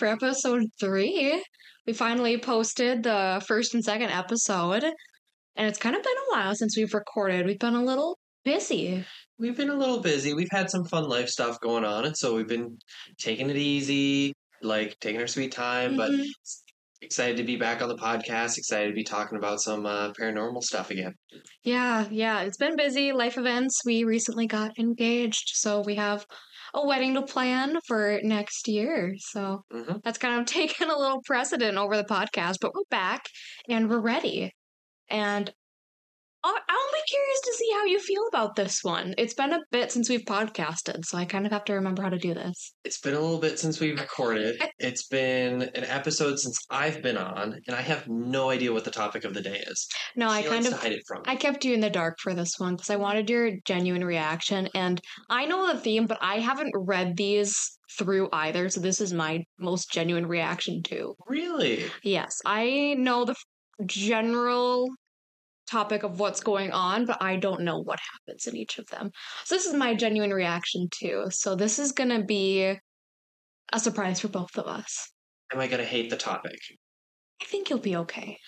for episode three. We finally posted the first and second episode, and it's kind of been a while since we've recorded. We've been a little busy. We've been a little busy. We've had some fun life stuff going on, and so we've been taking it easy, like taking our sweet time. But Mhm. excited to be back on the podcast. Excited to be talking about some uh, paranormal stuff again. Yeah, yeah, it's been busy. Life events. We recently got engaged, so we have a wedding to plan for next year. So hmm that's kind of taken a little precedent over the podcast, but we're back and we're ready. And I- I'll be curious to see how you feel about this one. It's been a bit since we've podcasted, so I kind of have to remember how to do this. It's been a little bit since we've recorded. It's been an episode since I've been on, and I have no idea what the topic of the day is. No, I kind of hide it from. I kept you in the dark for this one because I wanted your genuine reaction. And I know the theme, but I haven't read these through either. So this is my most genuine reaction too. really? Yes, I know the general topic of what's going on, but I don't know what happens in each of them. So this is my genuine reaction too. So this is going to be a surprise for both of us. Am I gonna hate the topic? I think you'll be okay.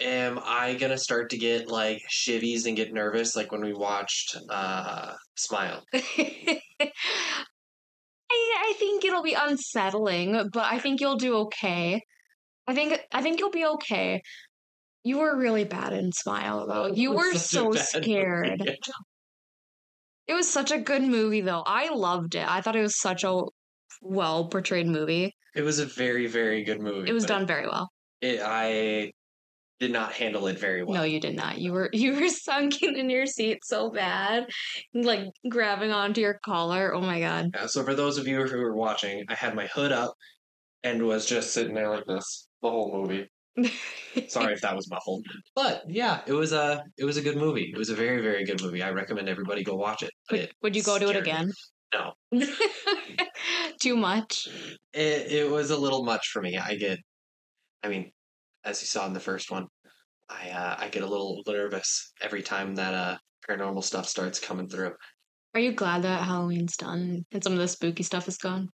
Am I gonna start to get like shivvies and get nervous like when we watched uh Smile? I, I think it'll be unsettling, but I think you'll do okay. I think I think you'll be okay. You were really bad in Smile though. You were so scared. movie. It was such a good movie though. I loved it. I thought it was such a well portrayed movie. It was a very, very good movie. It was done very well. It, I did not handle it very well. No, you did not. You were you were sunken in your seat so bad, like grabbing onto your collar. Oh my god. Yeah, so for those of you who are watching, I had my hood up and was just sitting there like this the whole movie. Sorry if that was muffled, but yeah, it was a it was a good movie. It was a very very good movie. I recommend everybody go watch it. Would, It would you go to it scared me. again? No, Too much. it it was a little much for me. I get, I mean, as you saw in the first one, I uh, I get a little nervous every time that uh paranormal stuff starts coming through. Are you glad that Halloween's done and some of the spooky stuff is gone?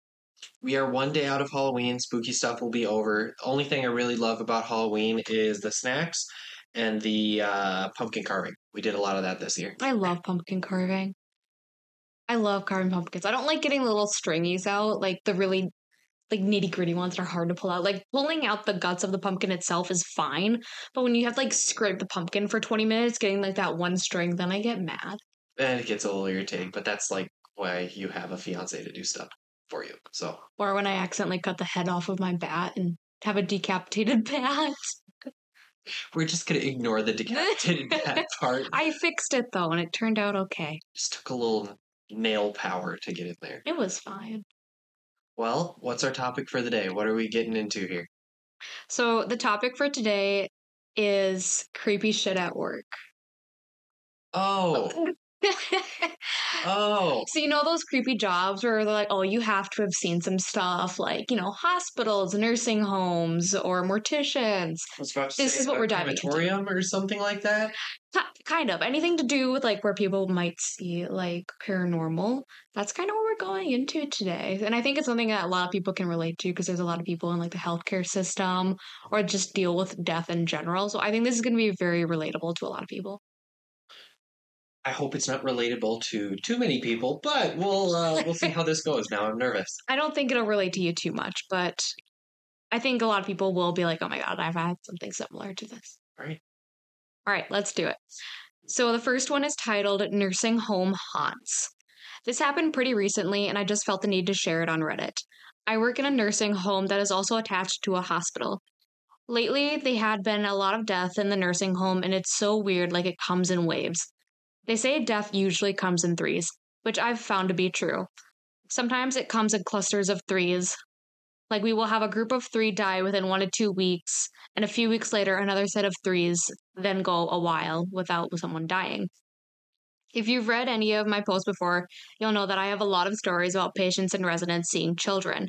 We are one day out of Halloween. Spooky stuff will be over. The only thing I really love about Halloween is the snacks and the uh, pumpkin carving. We did a lot of that this year. I love pumpkin carving. I love carving pumpkins. I don't like getting the little stringies out, like the really like nitty gritty ones that are hard to pull out. Like pulling out the guts of the pumpkin itself is fine, but when you have to like scrape the pumpkin for 20 minutes, getting like that one string, then I get mad. And it gets a little irritating, but that's like why you have a fiance to do stuff for you. So Or when I accidentally cut the head off of my bat and have a decapitated bat. we're just gonna ignore the decapitated bat part. I fixed it though, and it turned out okay. Just took a little nail power to get in there. It was fine. Well, what's our topic for the day? What are we getting into here? So the topic for today is creepy shit at work. Oh, oh, So you know those creepy jobs where they're like, oh, you have to have seen some stuff like, you know, hospitals, nursing homes, or morticians. I was about to This say is what we're diving into. or something like that. Kind of anything to do with like where people might see like paranormal. That's kind of what we're going into today. And I think it's something that a lot of people can relate to because there's a lot of people in like the healthcare system or just deal with death in general. So I think this is going to be very relatable to a lot of people. I hope it's not relatable to too many people, but we'll uh, we'll see how this goes. Now I'm nervous. I don't think it'll relate to you too much, but I think a lot of people will be like, oh my God, I've had something similar to this. All right. All right, let's do it. So the first one is titled Nursing Home Haunts. This happened pretty recently, and I just felt the need to share it on Reddit. I work in a nursing home that is also attached to a hospital. Lately, they had been a lot of death in the nursing home, and it's so weird, like it comes in waves. They say death usually comes in threes, which I've found to be true. Sometimes it comes in clusters of threes. Like we will have a group of three die within one to two weeks, and a few weeks later, another set of threes then go a while without someone dying. If you've read any of my posts before, you'll know that I have a lot of stories about patients and residents seeing children.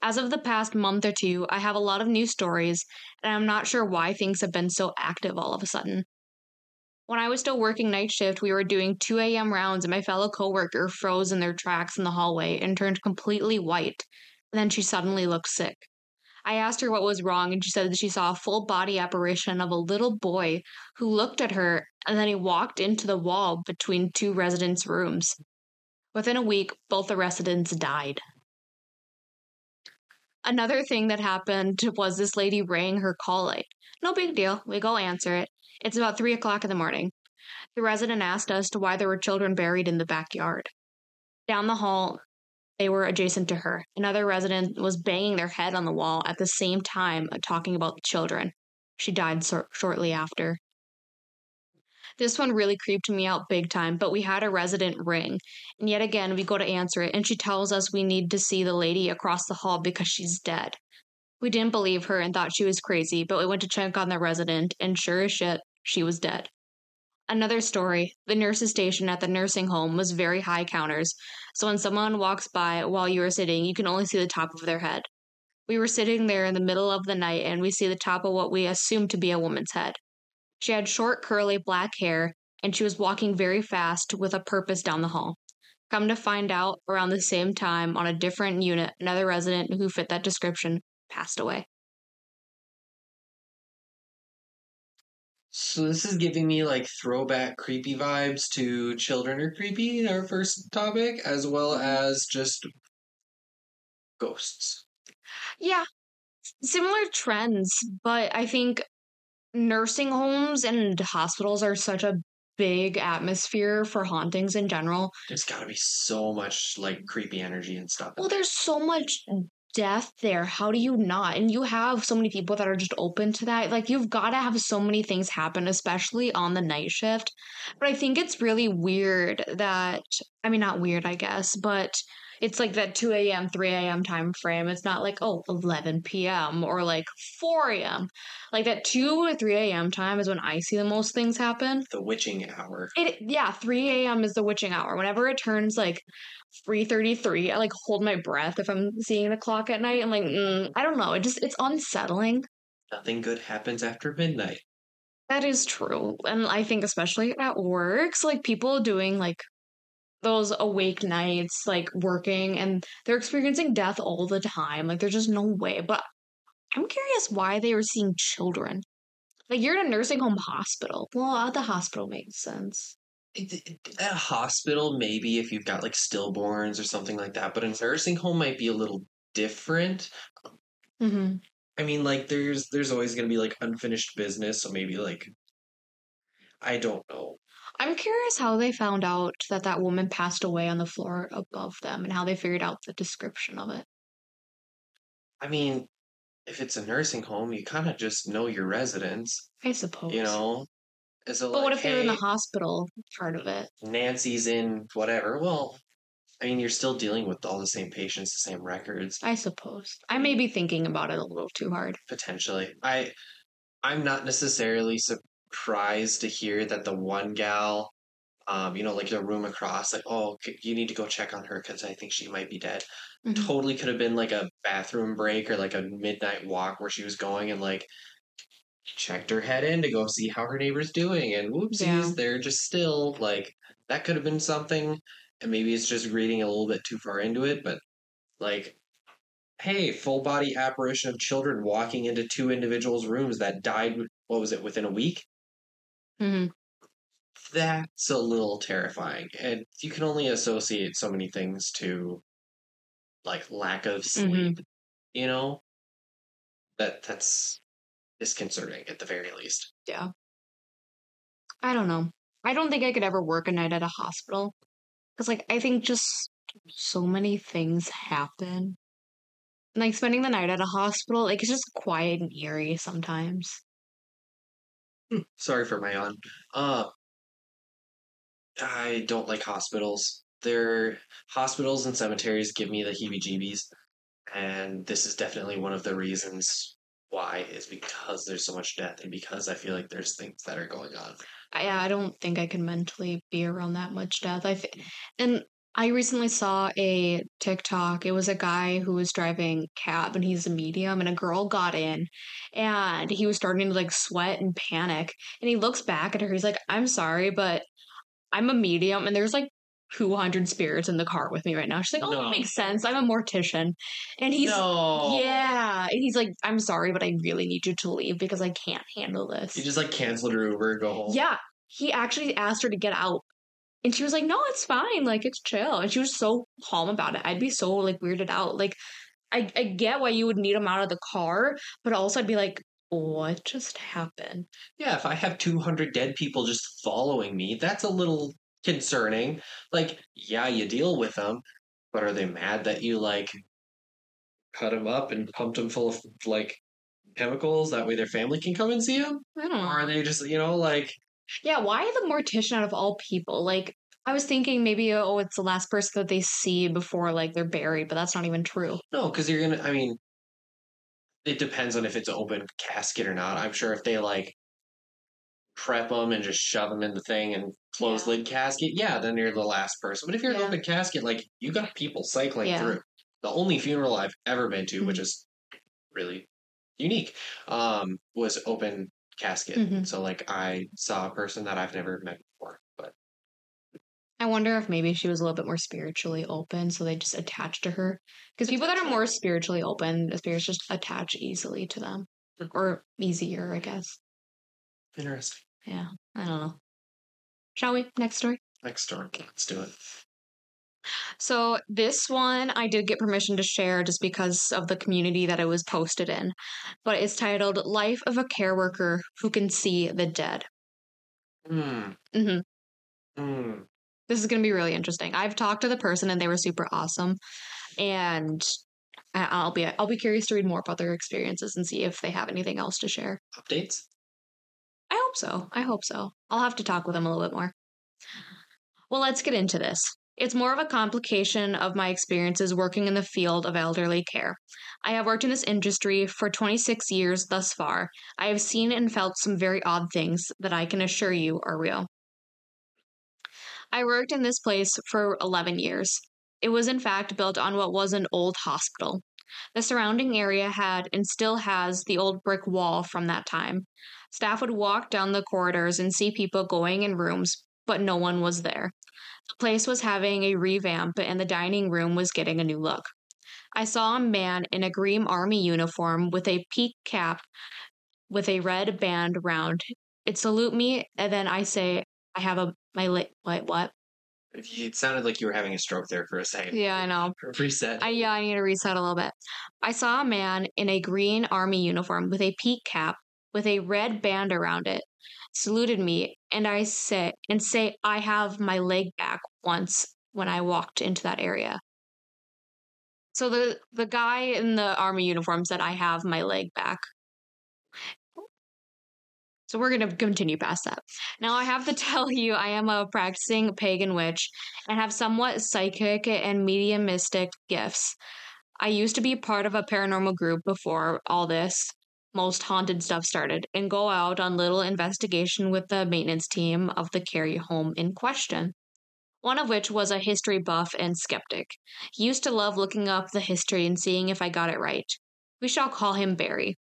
As of the past month or two, I have a lot of new stories, and I'm not sure why things have been so active all of a sudden. When I was still working night shift, we were doing 2 a.m. rounds, and my fellow coworker froze in their tracks in the hallway and turned completely white. and then she suddenly looked sick. I asked her what was wrong, and she said that she saw a full body apparition of a little boy who looked at her, and then he walked into the wall between two residents' rooms. Within a week, both the residents died. Another thing that happened was this lady rang her call light. No big deal. We go answer it. It's about three o'clock in the morning. The resident asked us to why there were children buried in the backyard. Down the hall, they were adjacent to her. Another resident was banging their head on the wall at the same time, talking about the children. She died so- shortly after. This one really creeped me out big time, but we had a resident ring. And yet again, we go to answer it, and she tells us we need to see the lady across the hall because she's dead. We didn't believe her and thought she was crazy, but we went to check on the resident, and sure as shit, she was dead. Another story the nurse's station at the nursing home was very high counters, so when someone walks by while you are sitting, you can only see the top of their head. We were sitting there in the middle of the night and we see the top of what we assumed to be a woman's head. She had short, curly black hair, and she was walking very fast with a purpose down the hall. Come to find out, around the same time, on a different unit, another resident who fit that description passed away. So this is giving me like throwback creepy vibes to Children Are Creepy, our first topic, as well as just ghosts. Yeah, similar trends, but I think nursing homes and hospitals are such a big atmosphere for hauntings in general. There's got to be so much like creepy energy and stuff. Well, there's so much death there. How do you not? And you have so many people that are just open to that. Like, you've got to have so many things happen, especially on the night shift. But I think it's really weird that, I mean, not weird, I guess, but it's like that 2 a.m 3 a.m time frame it's not like oh 11 p.m or like 4 a.m like that 2 or 3 a.m time is when i see the most things happen. The witching hour. It yeah 3 a.m is the witching hour. Whenever it turns like 3.33 i like hold my breath if i'm seeing the clock at night. I'm like mm, i don't know. It just it's unsettling. Nothing good happens after midnight. That is true. And i think especially at work so like people doing like those awake nights, like working, and they're experiencing death all the time. Like, there's just no way. But I'm curious why they were seeing children. Like, you're in a nursing home hospital. Well, at the hospital makes sense. At a hospital, maybe if you've got like stillborns or something like that, but a nursing home might be a little different. Mm-hmm. I mean, like there's there's always going to be like unfinished business, so maybe like I don't know. I'm curious how they found out that that woman passed away on the floor above them and how they figured out the description of it. I mean, if it's a nursing home, you kind of just know your residents. I suppose. You know? But like, what if hey, they're in the hospital part of it? Nancy's in whatever. Well, I mean, you're still dealing with all the same patients, the same records. I suppose. I mm. may be thinking about it a little too hard. Potentially. I I'm not necessarily surprised to hear that the one gal, um, you know, like the room across, like, oh, you need to go check on her because I think she might be dead. Mm-hmm. Totally could have been like a bathroom break or like a midnight walk where she was going and like checked her head in to go see how her neighbor's doing, and whoopsies, yeah. they're just still like that could have been something, and maybe it's just reading a little bit too far into it, but like hey, full body apparition of children walking into two individuals' rooms that died, what was it, within a week? Mm-hmm. That's a little terrifying. And you can only associate so many things to like lack of mm-hmm. sleep, mm-hmm. you know? That that's disconcerting at the very least. Yeah. I don't know. I don't think I could ever work a night at a hospital. Because, like, I think just so many things happen. Like, spending the night at a hospital, like, it's just quiet and eerie sometimes. Sorry for my yawn. Uh, I don't like hospitals. Their hospitals and cemeteries give me the heebie-jeebies, and this is definitely one of the reasons why is because there's so much death and because I feel like there's things that are going on. I, I don't think I can mentally be around that much death. I and I recently saw a TikTok. It was a guy who was driving cab and he's a medium and a girl got in and he was starting to like sweat and panic and he looks back at her. He's like, "I'm sorry, but I'm a medium and there's like 200 spirits in the car with me right now. She's like, oh, No. that makes sense. I'm a mortician. And he's, no. yeah. And he's like, I'm sorry, but I really need you to leave because I can't handle this. You just like canceled her Uber and go home. Yeah. He actually asked her to get out. And she was like, no, it's fine. Like, it's chill. And she was so calm about it. I'd be so, like, weirded out. Like, I, I get why you would need him out of the car, but also I'd be like, what just happened? Yeah, if I have 200 dead people just following me, that's a little concerning. Like, yeah, you deal with them, but are they mad that you, like, cut them up and pumped them full of, like, chemicals? That way their family can come and see them? I don't Or know. are they just, you know, like, Yeah, why the mortician out of all people? Like, I was thinking maybe, oh, it's the last person that they see before, like, they're buried, but that's not even true. no, because you're gonna, I mean, it depends on if it's an open casket or not. I'm sure if they, like, prep them and just shove them in the thing and close Yeah. lid casket, yeah, then you're the last person. But if you're Yeah. an open casket, like, you got people cycling Yeah. through. The only funeral I've ever been to, which Mhm. is really unique, um, was open casket. Mhm. So, like, I saw a person that I've never met before. But I wonder if maybe she was a little bit more spiritually open, so they just attached to her. Because people that are more spiritually open, the spirits just attach easily to them. Or easier, I guess. interesting. Yeah, I don't know. Shall we? Next story. Next door. Let's do it. So this one I did get permission to share just because of the community that it was posted in. But it's titled Life of a Care Worker Who Can See the Dead. Hmm. hmm Hmm. This is going to be really interesting. I've talked to the person and they were super awesome. And I'll be I'll be curious to read more about their experiences and see if they have anything else to share. Updates? I hope so. I hope so. I'll have to talk with them a little bit more. Well, let's get into this. It's more of a complication of my experiences working in the field of elderly care. I have worked in this industry for 26 years thus far. I have seen and felt some very odd things that I can assure you are real. I worked in this place for 11 years. It was, in fact, built on what was an old hospital. The surrounding area had and still has the old brick wall from that time. Staff would walk down the corridors and see people going in rooms, but no one was there. The place was having a revamp and the dining room was getting a new look. I saw a man in a green army uniform with a peak cap with a red band around it salute me and then I say I have a my lit what what? It sounded like you were having a stroke there for a second. Yeah, I know. Reset. I yeah, I need to reset a little bit. I saw a man in a green army uniform with a peak cap with a red band around it, saluted me, and I say and say I have my leg back once when I walked into that area. So the the guy in the army uniform said I have my leg back. So we're going to continue past that. Now I have to tell you I am a practicing pagan witch and have somewhat psychic and mediumistic gifts. I used to be part of a paranormal group before all this most haunted stuff started and go out on little investigation with the maintenance team of the carry home in question. One of which was a history buff and skeptic. He used to love looking up the history and seeing if I got it right. We shall call him Barry.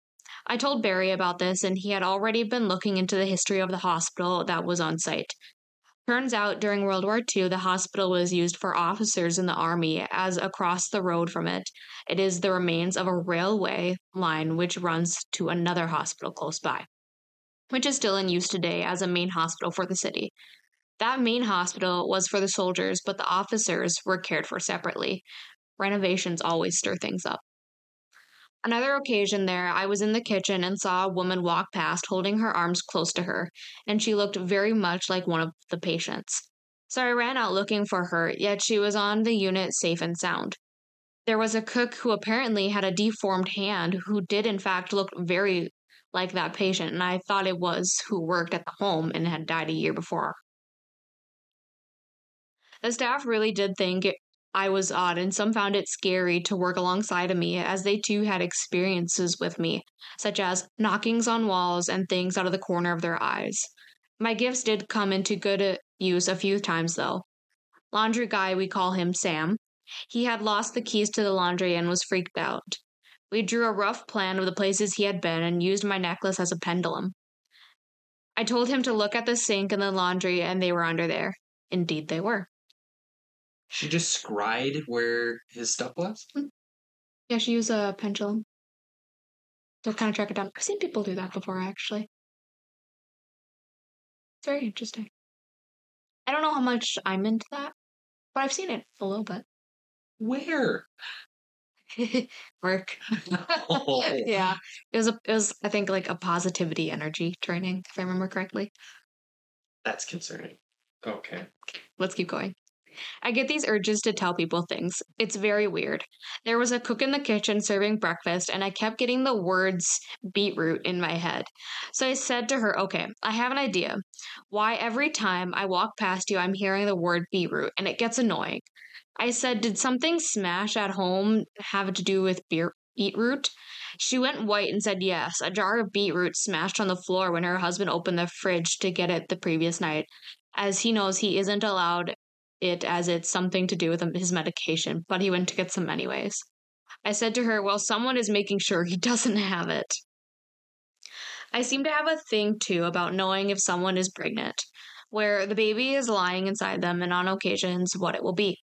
I told Barry about this, and he had already been looking into the history of the hospital that was on site. Turns out during World War II, the hospital was used for officers in the army, as across the road from it, it is the remains of a railway line which runs to another hospital close by, which is still in use today as a main hospital for the city. That main hospital was for the soldiers, but the officers were cared for separately. Renovations always stir things up. Another occasion there, I was in the kitchen and saw a woman walk past holding her arms close to her, and she looked very much like one of the patients. So I ran out looking for her, yet she was on the unit safe and sound. There was a cook who apparently had a deformed hand who did, in fact, look very like that patient, and I thought it was who worked at the home and had died a year before. The staff really did think I was odd, and some found it scary to work alongside of me as they too had experiences with me, such as knockings on walls and things out of the corner of their eyes. My gifts did come into good uh, use a few times, though. Laundry guy, we call him Sam. He had lost the keys to the laundry and was freaked out. We drew a rough plan of the places he had been and used my necklace as a pendulum. I told him to look at the sink and the laundry, and they were under there. Indeed, they were. She just scried where his stuff was? Mm. Yeah, she used a pendulum to kind of track it down. I've seen people do that before, actually. It's very interesting. I don't know how much I'm into that, but I've seen it a little bit. Where? Work. Oh. yeah, it was a, it was I think like a positivity energy training, if I remember correctly. That's concerning. Okay. Let's keep going. I get these urges to tell people things. It's very weird. There was a cook in the kitchen serving breakfast, and I kept getting the words beetroot in my head. So I said to her, Okay, I have an idea. Why every time I walk past you, I'm hearing the word beetroot, and it gets annoying. I said, Did something smash at home have to do with beer- beetroot? She went white and said, Yes, a jar of beetroot smashed on the floor when her husband opened the fridge to get it the previous night, as he knows he isn't allowed it as it's something to do with his medication, but he went to get some anyways. I said to her, Well, someone is making sure he doesn't have it. I seem to have a thing too about knowing if someone is pregnant, where the baby is lying inside them and on occasions what it will be.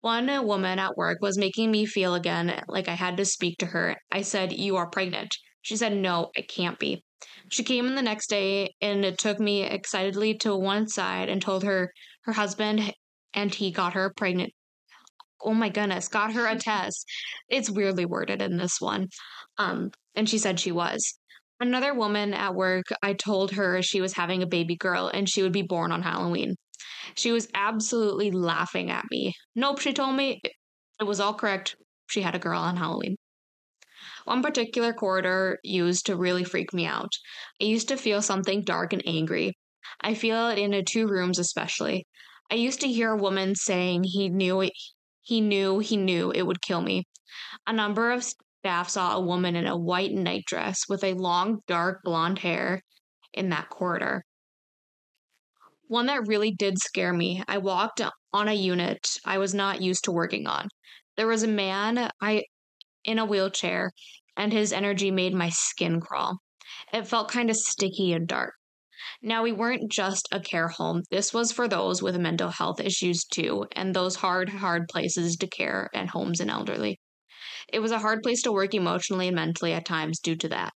One woman at work was making me feel again like I had to speak to her. I said, You are pregnant. She said, No, I can't be. She came in the next day and it took me excitedly to one side and told her her husband and he got her pregnant. Oh my goodness, got her a test. It's weirdly worded in this one. Um, and she said she was. Another woman at work, I told her she was having a baby girl and she would be born on Halloween. She was absolutely laughing at me. Nope, she told me it was all correct. She had a girl on Halloween. One particular corridor used to really freak me out. I used to feel something dark and angry. I feel it in the two rooms especially. I used to hear a woman saying he knew it, he knew he knew it would kill me. A number of staff saw a woman in a white nightdress with a long dark blonde hair in that corridor. One that really did scare me. I walked on a unit I was not used to working on. There was a man I in a wheelchair and his energy made my skin crawl. It felt kind of sticky and dark. Now, we weren't just a care home. This was for those with mental health issues too, and those hard, hard places to care at homes and elderly. It was a hard place to work emotionally and mentally at times due to that.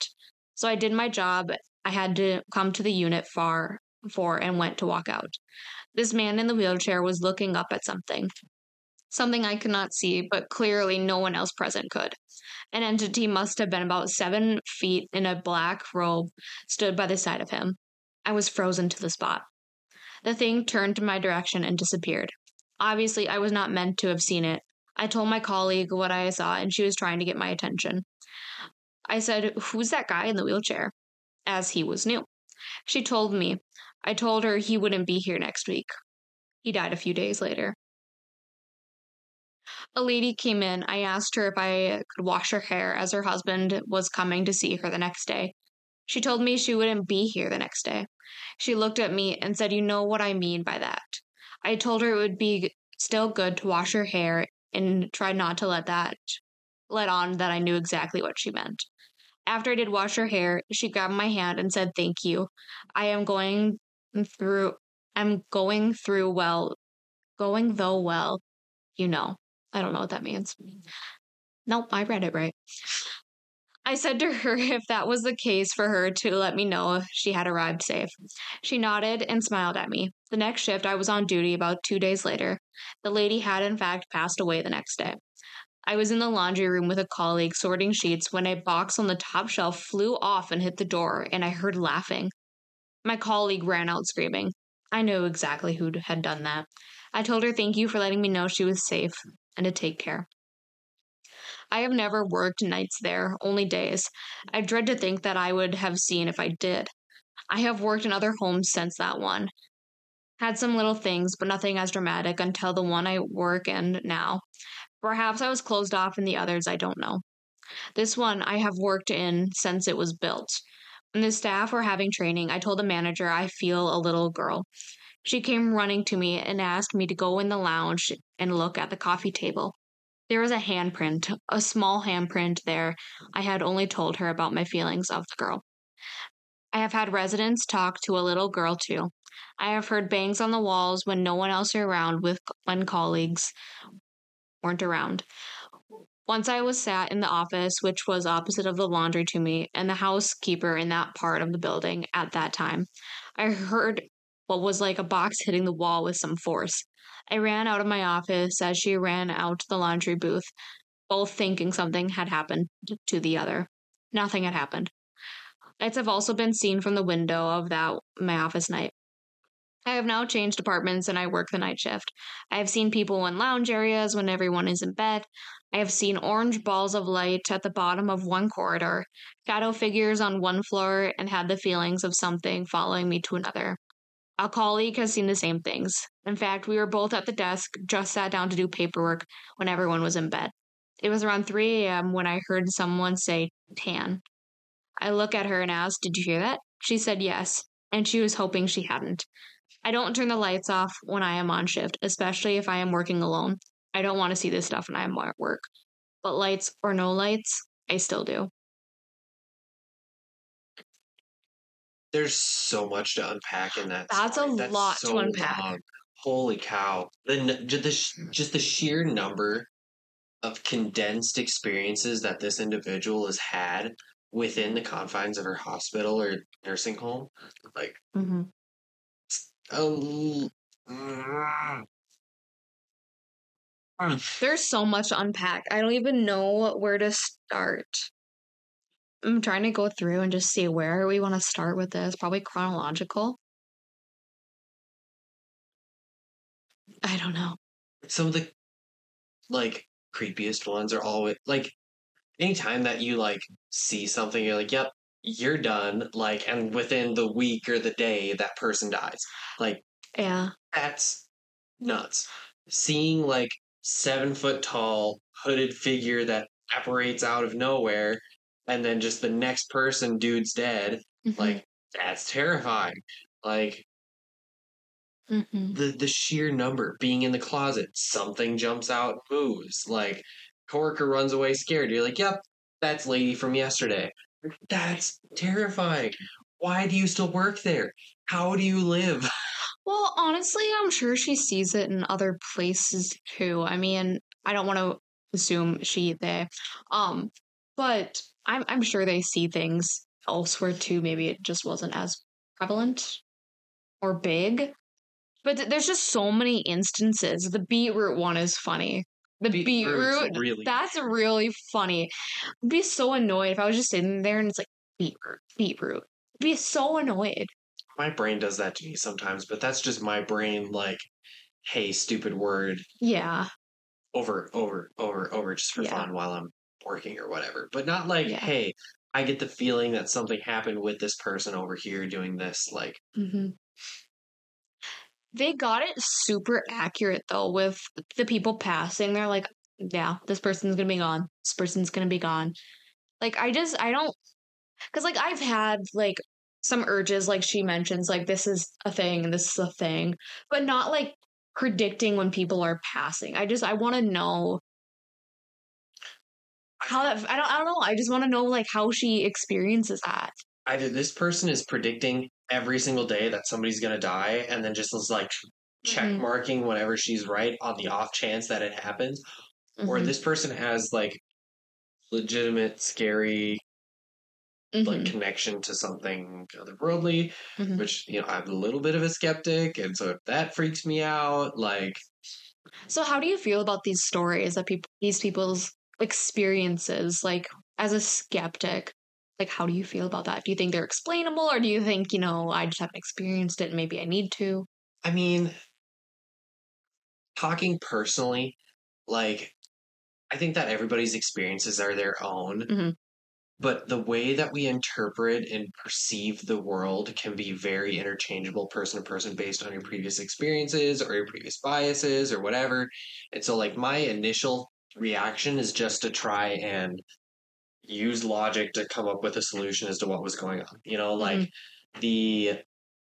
So I did my job. I had to come to the unit far for and went to walk out. This man in the wheelchair was looking up at something. Something I could not see, but clearly no one else present could. An entity must have been about seven feet in a black robe stood by the side of him. I was frozen to the spot. The thing turned in my direction and disappeared. Obviously, I was not meant to have seen it. I told my colleague what I saw, and she was trying to get my attention. I said, Who's that guy in the wheelchair? As he was new. She told me. I told her he wouldn't be here next week. He died a few days later. A lady came in. I asked her if I could wash her hair as her husband was coming to see her the next day. She told me she wouldn't be here the next day. She looked at me and said, You know what I mean by that. I told her it would be still good to wash her hair and tried not to let that let on that I knew exactly what she meant. After I did wash her hair, she grabbed my hand and said, Thank you. I am going through I'm going through well going though well, you know. I don't know what that means. Nope, I read it right. I said to her if that was the case for her to let me know if she had arrived safe. She nodded and smiled at me. The next shift, I was on duty about two days later. The lady had, in fact, passed away the next day. I was in the laundry room with a colleague sorting sheets when a box on the top shelf flew off and hit the door, and I heard laughing. My colleague ran out screaming. I knew exactly who had done that. I told her thank you for letting me know she was safe and to take care. I have never worked nights there, only days. I dread to think that I would have seen if I did. I have worked in other homes since that one. Had some little things, but nothing as dramatic until the one I work in now. Perhaps I was closed off in the others, I don't know. This one I have worked in since it was built. When the staff were having training, I told the manager I feel a little girl. She came running to me and asked me to go in the lounge and look at the coffee table. There was a handprint, a small handprint there. I had only told her about my feelings of the girl. I have had residents talk to a little girl too. I have heard bangs on the walls when no one else around with when colleagues weren't around. Once I was sat in the office, which was opposite of the laundry to me, and the housekeeper in that part of the building at that time. I heard what was like a box hitting the wall with some force. I ran out of my office as she ran out to the laundry booth, both thinking something had happened to the other. Nothing had happened. Lights have also been seen from the window of that my office night. I have now changed departments and I work the night shift. I have seen people in lounge areas when everyone is in bed. I have seen orange balls of light at the bottom of one corridor, shadow figures on one floor, and had the feelings of something following me to another. A colleague has seen the same things. In fact, we were both at the desk, just sat down to do paperwork when everyone was in bed. It was around 3 a.m. when I heard someone say, Tan. I look at her and ask, Did you hear that? She said yes, and she was hoping she hadn't. I don't turn the lights off when I am on shift, especially if I am working alone. I don't want to see this stuff when I'm at work. But lights or no lights, I still do. There's so much to unpack in that. That's story. a lot to unpack. long. Holy cow! The n- the just the sheer number of condensed experiences that this individual has had within the confines of her hospital or nursing home, like hmm oh. mm. There's so much to unpack. I don't even know where to start. I'm trying to go through and just see where we want to start with this. Probably chronological. I don't know. Some of the like creepiest ones are always like anytime that you like see something, you're like, yep, you're done. Like, and within the week or the day, that person dies. Like, Yeah. that's nuts. Seeing like seven foot tall hooded figure that apparates out of nowhere, and then just the next person, dude's dead. Mhm. Like, that's terrifying. Like Mhm. the the sheer number being in the closet, something jumps out, moves. Like coworker runs away scared. You're like, yep, that's lady from yesterday. That's terrifying. Why do you still work there? How do you live? Well, honestly, I'm sure she sees it in other places too. I mean, I don't want to assume she they, um, but I'm I'm sure they see things elsewhere too. Maybe it just wasn't as prevalent or big. But th- there's just so many instances. The beetroot one is funny. The beetroot, really that's really funny. I'd be so annoyed if I was just sitting there and it's like beetroot, beetroot. I'd be so annoyed. my brain does that to me sometimes, but that's just my brain like, hey, stupid word Yeah. over, over, over, over just for Yeah. fun while I'm working or whatever. But not like, Yeah. hey, I get the feeling that something happened with this person over here doing this. Like, hmm They got it super accurate though with the people passing. They're like, yeah, this person's gonna be gone. This person's gonna be gone. Like, I just, I don't, because like I've had like some urges, like she mentions, like this is a thing and this is a thing, but not like predicting when people are passing. I just, I want to know how that, I don't, I don't know. I just want to know like how she experiences that. either this person is predicting every single day that somebody's going to die and then just is like check Mhm. marking whenever she's right on the off chance that it happens or Mhm. this person has like legitimate scary like Mhm. connection to something otherworldly Mhm. which you know i'm a little bit of a skeptic and so if that freaks me out like So, how do you feel about these stories that people, these people's experiences, like as a skeptic? Like, how do you feel about that? Do you think they're explainable, or do you think you know I just haven't experienced it, and maybe I need to? i mean talking personally like i think that everybody's experiences are their own Mhm. but the way that we interpret and perceive the world can be very interchangeable person to person based on your previous experiences or your previous biases or whatever and so like my initial reaction is just to try and use logic to come up with a solution as to what was going on you know like the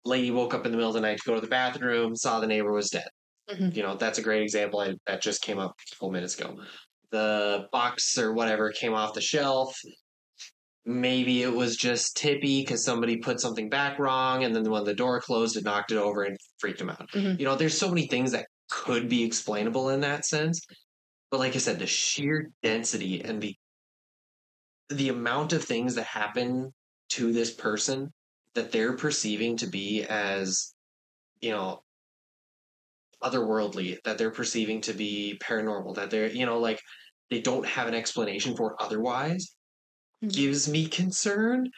lady woke up in the middle of the night to go to the bathroom saw the neighbor was dead Mhm. you know that's a great example I, that just came up a couple minutes ago the box or whatever came off the shelf maybe it was just tippy because somebody put something back wrong, and then when the door closed, it knocked it over and freaked him out. Mhm. You know, there's so many things that could be explainable in that sense. But like I said, the sheer density and the the amount of things that happen to this person that they're perceiving to be as, you know, otherworldly, that they're perceiving to be paranormal, that they're, you know, like they don't have an explanation for otherwise, Mhm. gives me concern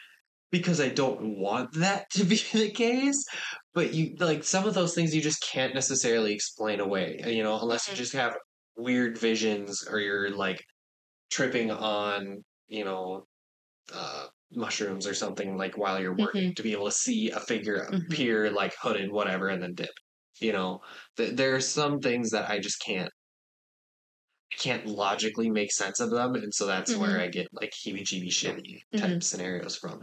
because I don't want that to be the case. But you like some of those things you just can't necessarily explain away, you know, unless you Mhm. just have weird visions or you're like tripping on, you know, uh, mushrooms or something like while you're working to be able to see a figure Mhm. appear like hooded, whatever, and then dip. You know, Th- there are some things that I just can't. I can't logically make sense of them, and so that's where Mhm. I get like heebie-jeebie shitty type Mhm. scenarios from.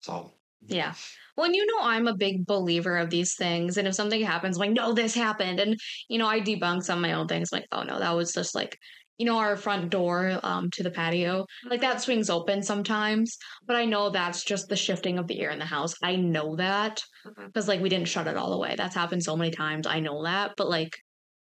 So Yeah. Well, and you know, I'm a big believer of these things. And if something happens, I'm like, no, this happened. And, you know, I debunk some of my own things. like, oh, no, that was just like, you know, our front door um, to the patio, like that swings open sometimes. But I know that's just the shifting of the air in the house. I know that because, like, we didn't shut it all the way. That's happened so many times. I know that. But, like,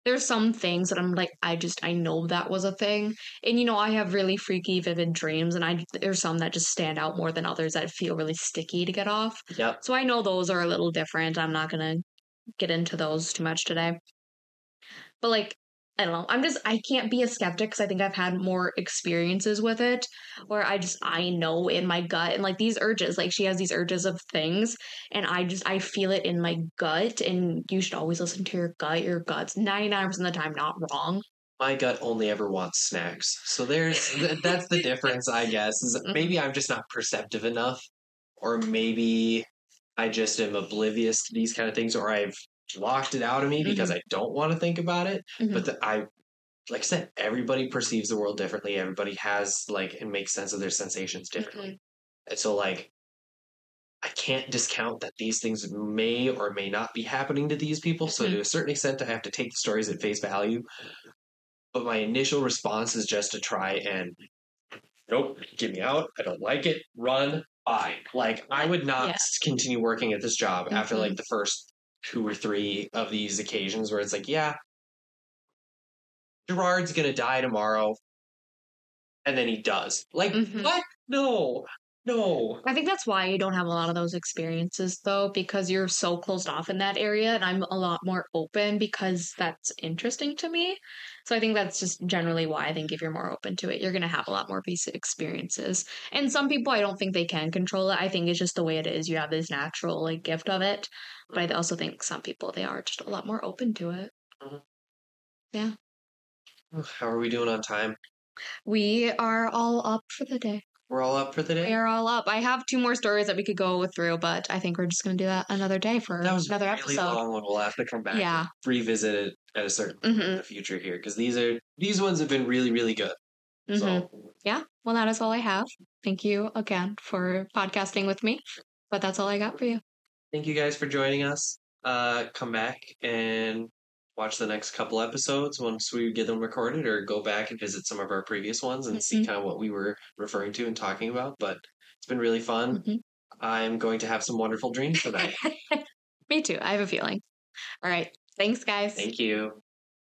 there's some things that I'm like, I just, I know that was a thing. And, you know, I have really freaky, vivid dreams. And I, there's some that just stand out more than others that feel really sticky to get off. yep, So I know those are a little different. I'm not going to get into those too much today. But like, I don't know. I'm just, I can't be a skeptic because I think I've had more experiences with it where I just, I know in my gut and like these urges, like she has these urges of things and I just, I feel it in my gut. And you should always listen to your gut. Your gut's 99% of the time not wrong. my gut only ever wants snacks. So there's th- that's the difference, I guess. Is Mhm. maybe I'm just not perceptive enough, or maybe I just am oblivious to these kind of things, or I've locked it out of me because I don't want to think about it. Mhm. But the, I, like I said, everybody perceives the world differently. Everybody has like and makes sense of their sensations differently. And so like I can't discount that these things may or may not be happening to these people. So Mhm. to a certain extent I have to take the stories at face value. But my initial response is just to try and nope, get me out. I don't like it. Run. Bye. Like I would not Yeah. continue working at this job after like the first two or three of these occasions where it's like, yeah, Gerard's gonna die tomorrow. And then he does. Like, Mhm. what? No. No. I think that's why you don't have a lot of those experiences though, because you're so closed off in that area, and I'm a lot more open because that's interesting to me. So I think that's just generally why I think if you're more open to it, you're gonna have a lot more these experiences. And some people, I don't think they can control it. I think it's just the way it is. You have this natural like gift of it, but I also think some people they are just a lot more open to it. Mm-hmm. Yeah. How are we doing on time? We are all up for the day. We're all up for the day. We're all up. I have two more stories that we could go through, but I think we're just gonna do that another day for That was another really episode. long one. We'll have to come back. Yeah. and revisit it at a certain point in the future here because these are these ones have been really really good. hmm So Yeah. Well, that is all I have. Thank you again for podcasting with me. But that's all I got for you. thank you guys for joining us. Uh, come back and watch the next couple episodes once we get them recorded, or go back and visit some of our previous ones and see Mhm. kind of what we were referring to and talking about. But it's been really fun. Mhm. I'm going to have some wonderful dreams tonight. Me too. I have a feeling. All right. Thanks, guys. Thank you.